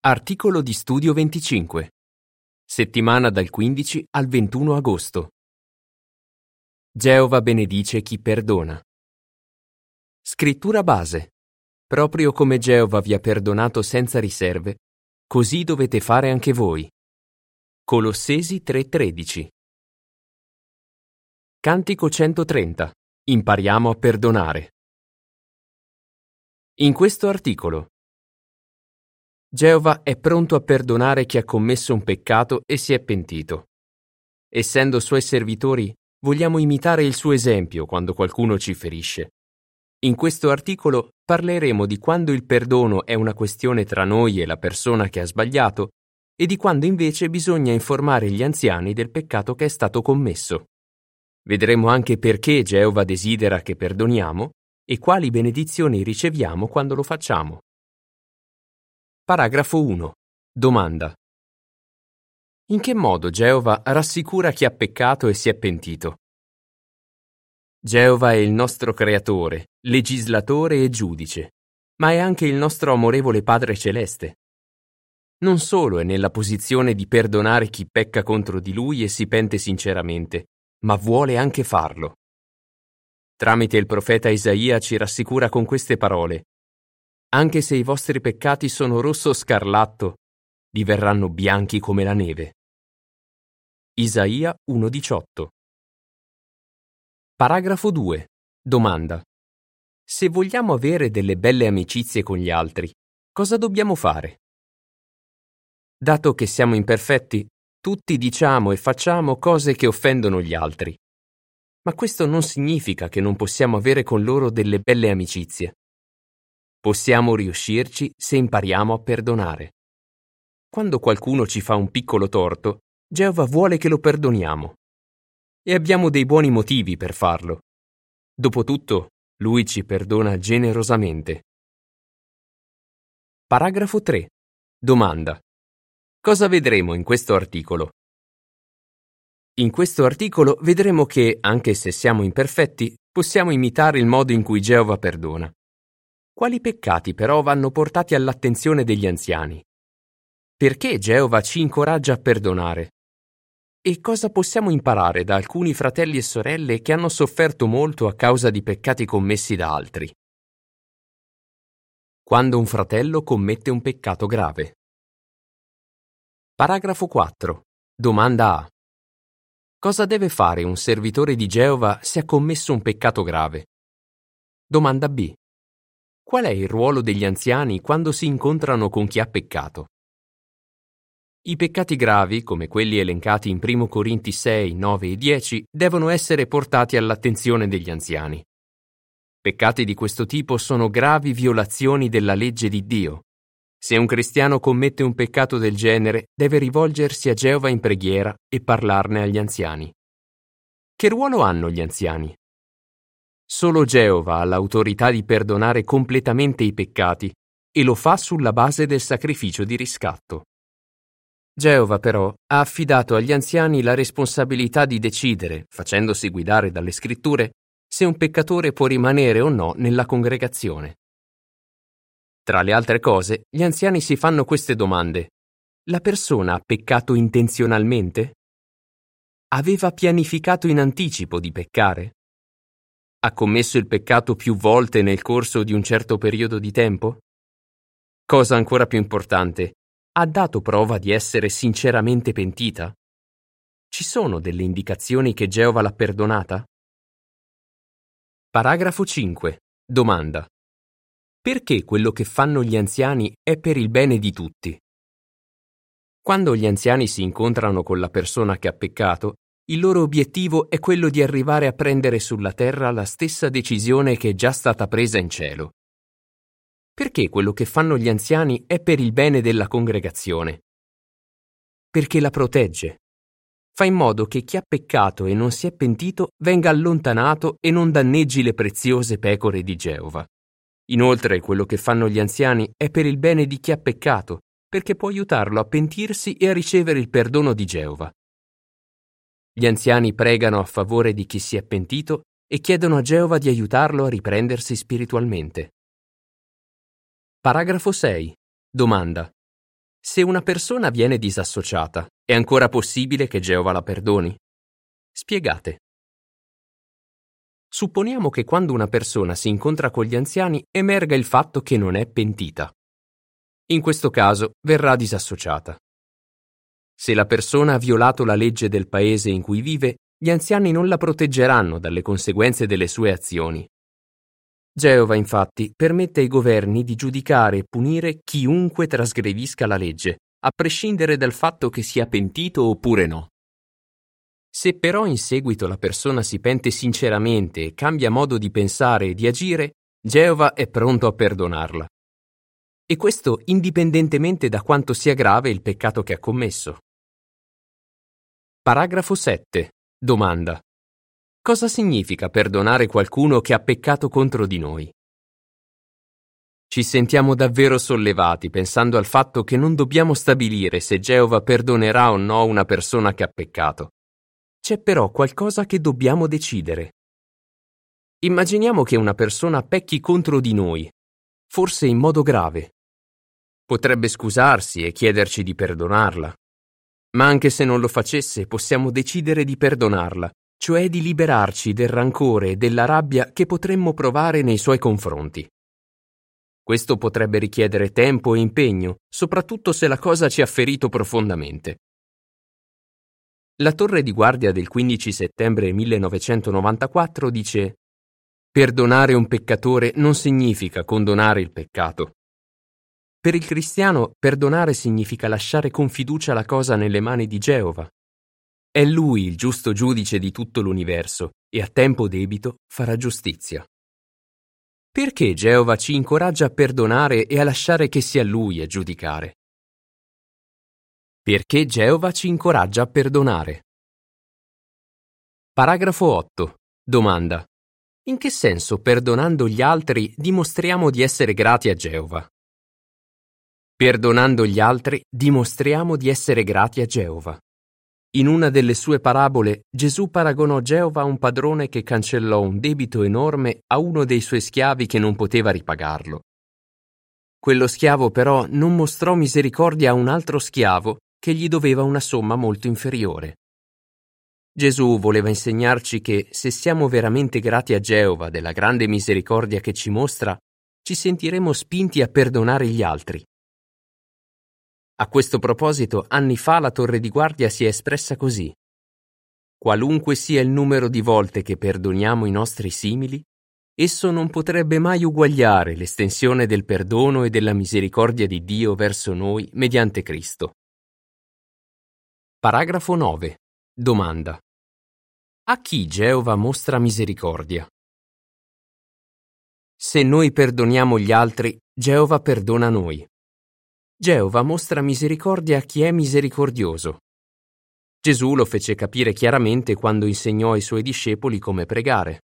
Articolo di studio 25. Settimana dal 15 al 21 agosto. Geova benedice chi perdona. Scrittura base. Proprio come Geova vi ha perdonato senza riserve, così dovete fare anche voi. Colossesi 3:13. Cantico 130. Impariamo a perdonare. In questo articolo Geova è pronto a perdonare chi ha commesso un peccato e si è pentito. Essendo suoi servitori, vogliamo imitare il suo esempio quando qualcuno ci ferisce. In questo articolo parleremo di quando il perdono è una questione tra noi e la persona che ha sbagliato e di quando invece bisogna informare gli anziani del peccato che è stato commesso. Vedremo anche perché Geova desidera che perdoniamo e quali benedizioni riceviamo quando lo facciamo. Paragrafo 1. Domanda. In che modo Geova rassicura chi ha peccato e si è pentito? Geova è il nostro creatore, legislatore e giudice, ma è anche il nostro amorevole Padre celeste. Non solo è nella posizione di perdonare chi pecca contro di lui e si pente sinceramente, ma vuole anche farlo. Tramite il profeta Isaia ci rassicura con queste parole anche se i vostri peccati sono rosso scarlatto, diverranno bianchi come la neve. Isaia 1:18 Paragrafo 2. Domanda. Se vogliamo avere delle belle amicizie con gli altri, cosa dobbiamo fare? Dato che siamo imperfetti, tutti diciamo e facciamo cose che offendono gli altri. Ma questo non significa che non possiamo avere con loro delle belle amicizie. Possiamo riuscirci se impariamo a perdonare. Quando qualcuno ci fa un piccolo torto, Geova vuole che lo perdoniamo. E abbiamo dei buoni motivi per farlo. Dopotutto, lui ci perdona generosamente. Paragrafo 3. Domanda. Cosa vedremo in questo articolo? In questo articolo vedremo che, anche se siamo imperfetti, possiamo imitare il modo in cui Geova perdona. Quali peccati però vanno portati all'attenzione degli anziani? Perché Geova ci incoraggia a perdonare? E cosa possiamo imparare da alcuni fratelli e sorelle che hanno sofferto molto a causa di peccati commessi da altri? Quando un fratello commette un peccato grave. Paragrafo 4. Domanda A. Cosa deve fare un servitore di Geova se ha commesso un peccato grave? Domanda B. Qual è il ruolo degli anziani quando si incontrano con chi ha peccato? I peccati gravi, come quelli elencati in 1 Corinti 6, 9 e 10, devono essere portati all'attenzione degli anziani. Peccati di questo tipo sono gravi violazioni della legge di Dio. Se un cristiano commette un peccato del genere, deve rivolgersi a Geova in preghiera e parlarne agli anziani. Che ruolo hanno gli anziani? Solo Geova ha l'autorità di perdonare completamente i peccati e lo fa sulla base del sacrificio di riscatto. Geova però ha affidato agli anziani la responsabilità di decidere, facendosi guidare dalle scritture, se un peccatore può rimanere o no nella congregazione. Tra le altre cose, gli anziani si fanno queste domande. La persona ha peccato intenzionalmente? Aveva pianificato in anticipo di peccare? Ha commesso il peccato più volte nel corso di un certo periodo di tempo? Cosa ancora più importante, ha dato prova di essere sinceramente pentita? Ci sono delle indicazioni che Geova l'ha perdonata? Paragrafo 5. Domanda. Perché quello che fanno gli anziani è per il bene di tutti? Quando gli anziani si incontrano con la persona che ha peccato, il loro obiettivo è quello di arrivare a prendere sulla terra la stessa decisione che è già stata presa in cielo. Perché quello che fanno gli anziani è per il bene della congregazione? Perché la protegge. Fa in modo che chi ha peccato e non si è pentito venga allontanato e non danneggi le preziose pecore di Geova. Inoltre, quello che fanno gli anziani è per il bene di chi ha peccato, perché può aiutarlo a pentirsi e a ricevere il perdono di Geova. Gli anziani pregano a favore di chi si è pentito e chiedono a Geova di aiutarlo a riprendersi spiritualmente. Paragrafo 6. Domanda. Se una persona viene disassociata, è ancora possibile che Geova la perdoni? Spiegate. Supponiamo che quando una persona si incontra con gli anziani emerga il fatto che non è pentita. In questo caso verrà disassociata. Se la persona ha violato la legge del paese in cui vive, gli anziani non la proteggeranno dalle conseguenze delle sue azioni. Geova infatti permette ai governi di giudicare e punire chiunque trasgredisca la legge, a prescindere dal fatto che sia pentito oppure no. Se però in seguito la persona si pente sinceramente e cambia modo di pensare e di agire, Geova è pronto a perdonarla. E questo indipendentemente da quanto sia grave il peccato che ha commesso. Paragrafo 7. Domanda. Cosa significa perdonare qualcuno che ha peccato contro di noi? Ci sentiamo davvero sollevati pensando al fatto che non dobbiamo stabilire se Geova perdonerà o no una persona che ha peccato. C'è però qualcosa che dobbiamo decidere. Immaginiamo che una persona pecchi contro di noi, forse in modo grave. Potrebbe scusarsi e chiederci di perdonarla. Ma anche se non lo facesse, possiamo decidere di perdonarla, cioè di liberarci del rancore e della rabbia che potremmo provare nei suoi confronti. Questo potrebbe richiedere tempo e impegno, soprattutto se la cosa ci ha ferito profondamente. La torre di guardia del 15 settembre 1994 dice Perdonare un peccatore non significa condonare il peccato. Per il cristiano, perdonare significa lasciare con fiducia la cosa nelle mani di Geova. È lui il giusto giudice di tutto l'universo e a tempo debito farà giustizia. Perché Geova ci incoraggia a perdonare e a lasciare che sia lui a giudicare? Perché Geova ci incoraggia a perdonare. Paragrafo 8. Domanda. In che senso perdonando gli altri dimostriamo di essere grati a Geova? Perdonando gli altri dimostriamo di essere grati a Geova. In una delle sue parabole Gesù paragonò Geova a un padrone che cancellò un debito enorme a uno dei suoi schiavi che non poteva ripagarlo. Quello schiavo però non mostrò misericordia a un altro schiavo che gli doveva una somma molto inferiore. Gesù voleva insegnarci che se siamo veramente grati a Geova della grande misericordia che ci mostra, ci sentiremo spinti a perdonare gli altri. A questo proposito, anni fa la torre di guardia si è espressa così. Qualunque sia il numero di volte che perdoniamo i nostri simili, esso non potrebbe mai uguagliare l'estensione del perdono e della misericordia di Dio verso noi mediante Cristo. Paragrafo 9. Domanda. A chi Geova mostra misericordia? Se noi perdoniamo gli altri, Geova perdona noi. Geova mostra misericordia a chi è misericordioso. Gesù lo fece capire chiaramente quando insegnò ai suoi discepoli come pregare.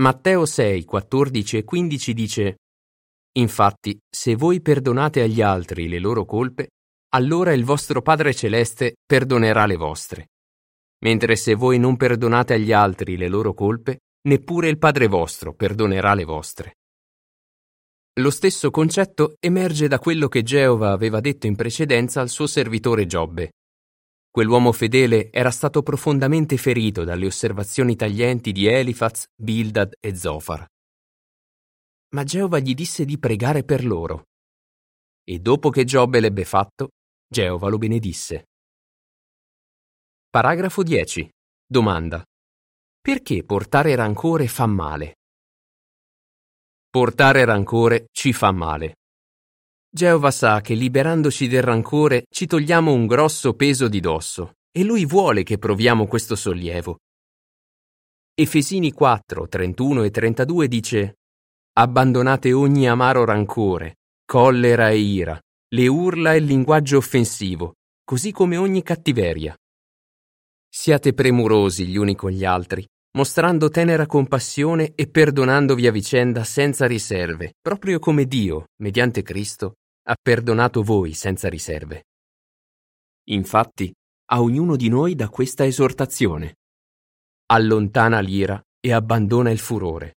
Matteo 6, 14 e 15 dice Infatti, se voi perdonate agli altri le loro colpe, allora il vostro Padre Celeste perdonerà le vostre. Mentre se voi non perdonate agli altri le loro colpe, neppure il Padre vostro perdonerà le vostre. Lo stesso concetto emerge da quello che Geova aveva detto in precedenza al suo servitore Giobbe. Quell'uomo fedele era stato profondamente ferito dalle osservazioni taglienti di Elifaz, Bildad e Zofar. Ma Geova gli disse di pregare per loro. E dopo che Giobbe l'ebbe fatto, Geova lo benedisse. Paragrafo 10. Domanda. Perché portare rancore fa male? Portare rancore ci fa male. Geova sa che liberandoci del rancore ci togliamo un grosso peso di dosso e lui vuole che proviamo questo sollievo. Efesini 4, 31 e 32 dice Abbandonate ogni amaro rancore, collera e ira, le urla e il linguaggio offensivo, così come ogni cattiveria. Siate premurosi gli uni con gli altri, mostrando tenera compassione e perdonandovi a vicenda senza riserve, proprio come Dio, mediante Cristo, ha perdonato voi senza riserve. Infatti, a ognuno di noi da questa esortazione. Allontana l'ira e abbandona il furore.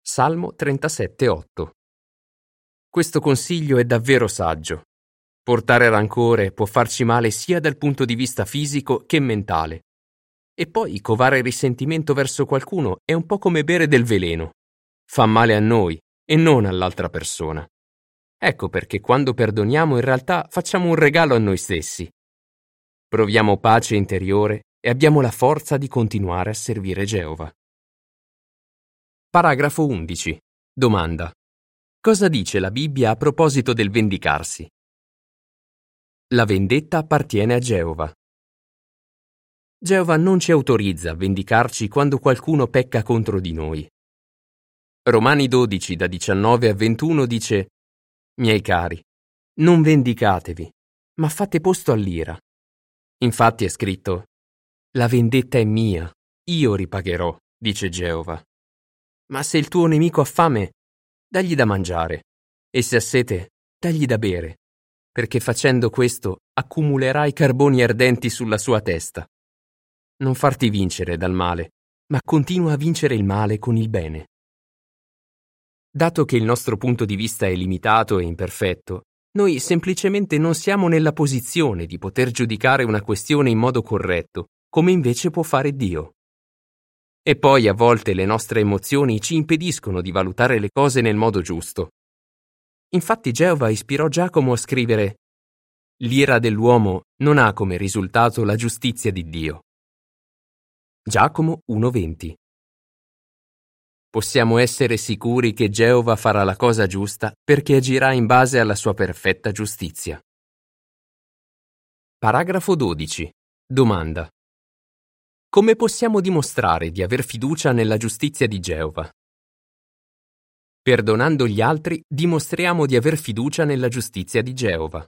Salmo 37,8 questo consiglio è davvero saggio. Portare rancore può farci male sia dal punto di vista fisico che mentale. E poi covare risentimento verso qualcuno è un po' come bere del veleno. Fa male a noi e non all'altra persona. Ecco perché quando perdoniamo in realtà facciamo un regalo a noi stessi. Proviamo pace interiore e abbiamo la forza di continuare a servire Geova. Paragrafo 11. Domanda. Cosa dice la Bibbia a proposito del vendicarsi? La vendetta appartiene a Geova. Geova non ci autorizza a vendicarci quando qualcuno pecca contro di noi. Romani 12 da 19 a 21 dice Miei cari, non vendicatevi, ma fate posto all'ira. Infatti è scritto La vendetta è mia, io ripagherò, dice Geova. Ma se il tuo nemico ha fame, dagli da mangiare, e se ha sete, dagli da bere, perché facendo questo accumulerai carboni ardenti sulla sua testa. Non farti vincere dal male, ma continua a vincere il male con il bene. Dato che il nostro punto di vista è limitato e imperfetto, noi semplicemente non siamo nella posizione di poter giudicare una questione in modo corretto, come invece può fare Dio. E poi a volte le nostre emozioni ci impediscono di valutare le cose nel modo giusto. Infatti Geova ispirò Giacomo a scrivere L'ira dell'uomo non ha come risultato la giustizia di Dio. Giacomo 1:20 Possiamo essere sicuri che Geova farà la cosa giusta perché agirà in base alla sua perfetta giustizia. Paragrafo 12. Domanda. Come possiamo dimostrare di aver fiducia nella giustizia di Geova? Perdonando gli altri dimostriamo di aver fiducia nella giustizia di Geova.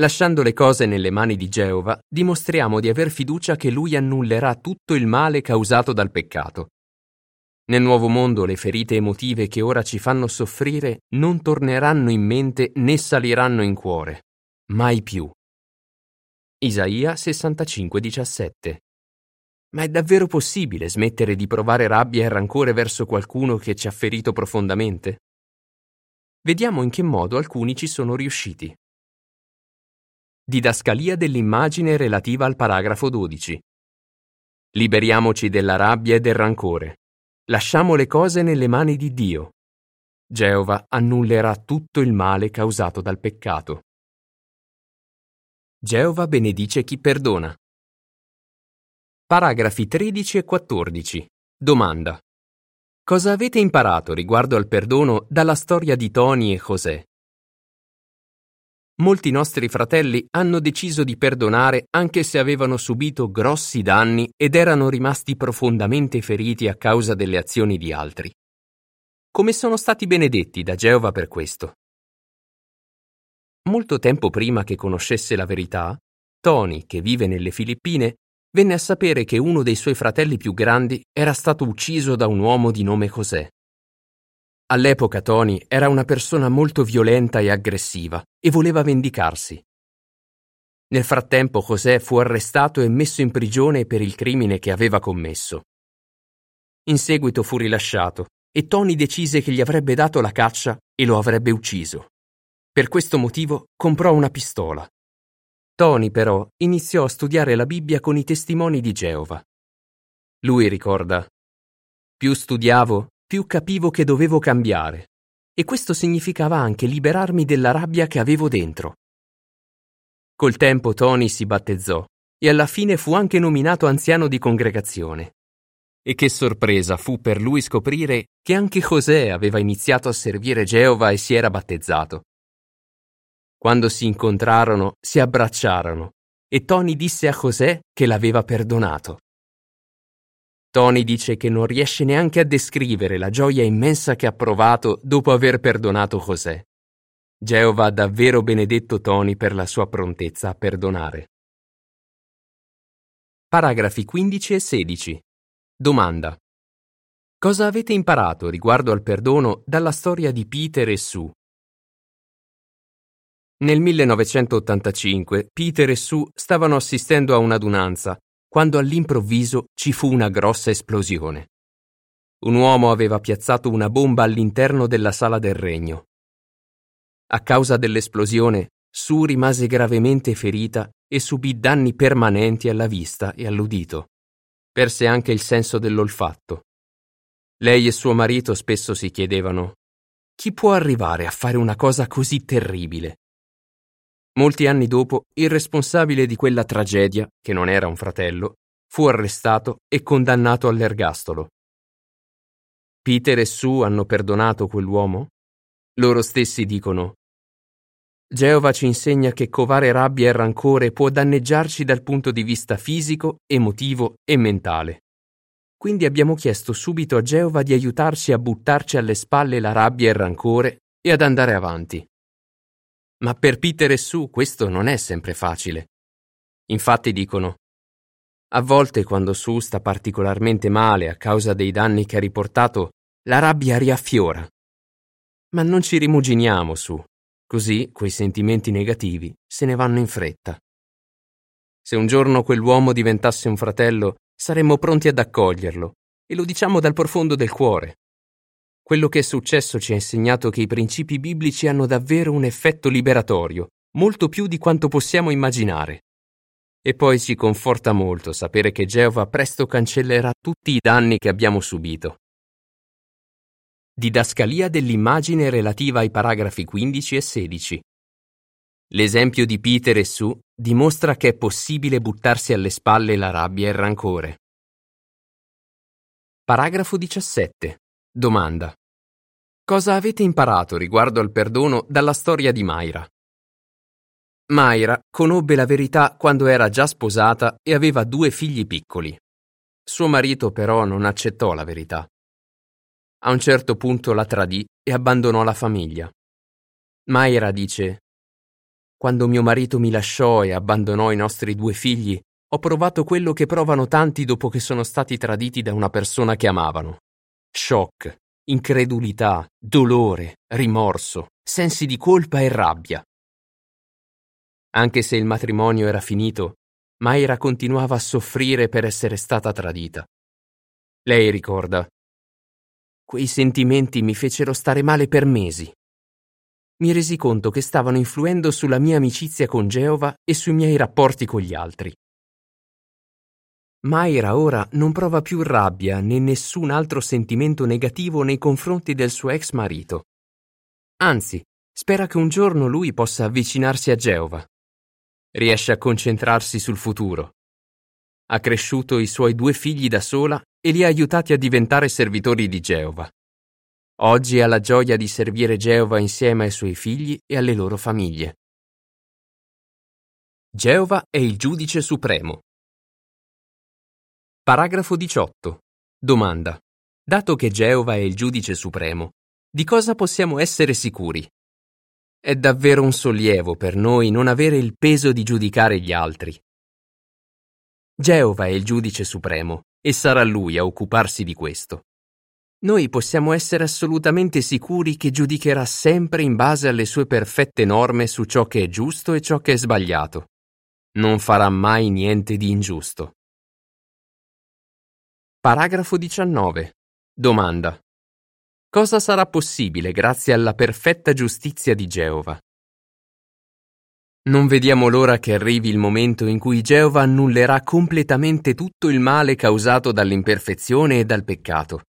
Lasciando le cose nelle mani di Geova dimostriamo di aver fiducia che Lui annullerà tutto il male causato dal peccato. Nel nuovo mondo le ferite emotive che ora ci fanno soffrire non torneranno in mente né saliranno in cuore. Mai più. Isaia 65:17 ma è davvero possibile smettere di provare rabbia e rancore verso qualcuno che ci ha ferito profondamente? Vediamo in che modo alcuni ci sono riusciti. Didascalia dell'immagine relativa al paragrafo 12. Liberiamoci della rabbia e del rancore. Lasciamo le cose nelle mani di Dio. Geova annullerà tutto il male causato dal peccato. Geova benedice chi perdona. Paragrafi 13 e 14. Domanda. Cosa avete imparato riguardo al perdono dalla storia di Tony e José? Molti nostri fratelli hanno deciso di perdonare anche se avevano subito grossi danni ed erano rimasti profondamente feriti a causa delle azioni di altri. Come sono stati benedetti da Geova per questo? Molto tempo prima che conoscesse la verità, Tony, che vive nelle Filippine, venne a sapere che uno dei suoi fratelli più grandi era stato ucciso da un uomo di nome José. All'epoca Tony era una persona molto violenta e aggressiva e voleva vendicarsi. Nel frattempo José fu arrestato e messo in prigione per il crimine che aveva commesso. In seguito fu rilasciato e Tony decise che gli avrebbe dato la caccia e lo avrebbe ucciso. Per questo motivo comprò una pistola Tony, però, iniziò a studiare la Bibbia con i testimoni di Geova. Lui ricorda, più studiavo, più capivo che dovevo cambiare, e questo significava anche liberarmi della rabbia che avevo dentro. Col tempo Tony si battezzò e alla fine fu anche nominato anziano di congregazione. E che sorpresa fu per lui scoprire che anche José aveva iniziato a servire Geova e si era battezzato. Quando si incontrarono, si abbracciarono e Tony disse a José che l'aveva perdonato. Tony dice che non riesce neanche a descrivere la gioia immensa che ha provato dopo aver perdonato José. Geova ha davvero benedetto Tony per la sua prontezza a perdonare. Paragrafi 15 e 16. Domanda. Cosa avete imparato riguardo al perdono dalla storia di Peter e Sue? Nel 1985 Peter e Sue stavano assistendo a un'adunanza quando all'improvviso ci fu una grossa esplosione. Un uomo aveva piazzato una bomba all'interno della sala del regno. A causa dell'esplosione, Su rimase gravemente ferita e subì danni permanenti alla vista e all'udito. Perse anche il senso dell'olfatto. Lei e suo marito spesso si chiedevano chi può arrivare a fare una cosa così terribile? Molti anni dopo, il responsabile di quella tragedia, che non era un fratello, fu arrestato e condannato all'ergastolo. Peter e Sue hanno perdonato quell'uomo? Loro stessi dicono Geova ci insegna che covare rabbia e rancore può danneggiarci dal punto di vista fisico, emotivo e mentale. Quindi abbiamo chiesto subito a Geova di aiutarci a buttarci alle spalle la rabbia e il rancore e ad andare avanti. Ma per Peter e Sue questo non è sempre facile. Infatti dicono a volte quando Sue sta particolarmente male a causa dei danni che ha riportato, la rabbia riaffiora. Ma non ci rimuginiamo su, così quei sentimenti negativi se ne vanno in fretta. Se un giorno quell'uomo diventasse un fratello, saremmo pronti ad accoglierlo, e lo diciamo dal profondo del cuore. Quello che è successo ci ha insegnato che i principi biblici hanno davvero un effetto liberatorio, molto più di quanto possiamo immaginare. E poi ci conforta molto sapere che Geova presto cancellerà tutti i danni che abbiamo subito. Didascalia dell'immagine relativa ai paragrafi 15 e 16. L'esempio di Peter e Sue dimostra che è possibile buttarsi alle spalle la rabbia e il rancore. Paragrafo 17. Domanda. Cosa avete imparato riguardo al perdono dalla storia di Mayra? Mayra conobbe la verità quando era già sposata e aveva due figli piccoli. Suo marito però non accettò la verità. A un certo punto la tradì e abbandonò la famiglia. Mayra dice quando mio marito mi lasciò e abbandonò i nostri due figli, ho provato quello che provano tanti dopo che sono stati traditi da una persona che amavano. Shock, incredulità, dolore, rimorso, sensi di colpa e rabbia. Anche se il matrimonio era finito, Mayra continuava a soffrire per essere stata tradita. Lei ricorda. Quei sentimenti mi fecero stare male per mesi mi resi conto che stavano influendo sulla mia amicizia con Geova e sui miei rapporti con gli altri. Mayra ora non prova più rabbia né nessun altro sentimento negativo nei confronti del suo ex marito. Anzi, spera che un giorno lui possa avvicinarsi a Geova. Riesce a concentrarsi sul futuro. Ha cresciuto i suoi due figli da sola e li ha aiutati a diventare servitori di Geova. Oggi ha la gioia di servire Geova insieme ai suoi figli e alle loro famiglie. Geova è il giudice supremo. Paragrafo 18. Domanda. Dato che Geova è il giudice supremo, di cosa possiamo essere sicuri? È davvero un sollievo per noi non avere il peso di giudicare gli altri. Geova è il giudice supremo e sarà lui a occuparsi di questo noi possiamo essere assolutamente sicuri che giudicherà sempre in base alle sue perfette norme su ciò che è giusto e ciò che è sbagliato. Non farà mai niente di ingiusto. Paragrafo 19. Domanda. Cosa sarà possibile grazie alla perfetta giustizia di Geova? Non vediamo l'ora che arrivi il momento in cui Geova annullerà completamente tutto il male causato dall'imperfezione e dal peccato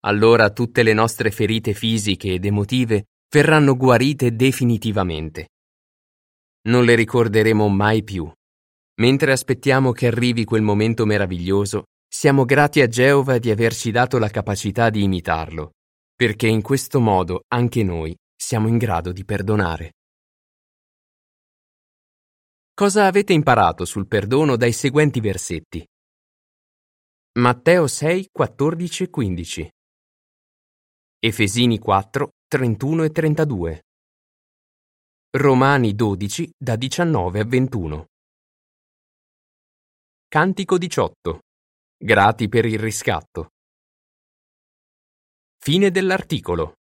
allora tutte le nostre ferite fisiche ed emotive verranno guarite definitivamente. Non le ricorderemo mai più. Mentre aspettiamo che arrivi quel momento meraviglioso, siamo grati a Geova di averci dato la capacità di imitarlo, perché in questo modo anche noi siamo in grado di perdonare. Cosa avete imparato sul perdono dai seguenti versetti? Matteo 6, 14 e 15. Efesini 4, 31 e 32. Romani 12, da 19 a 21. Cantico 18. Grati per il riscatto. Fine dell'articolo.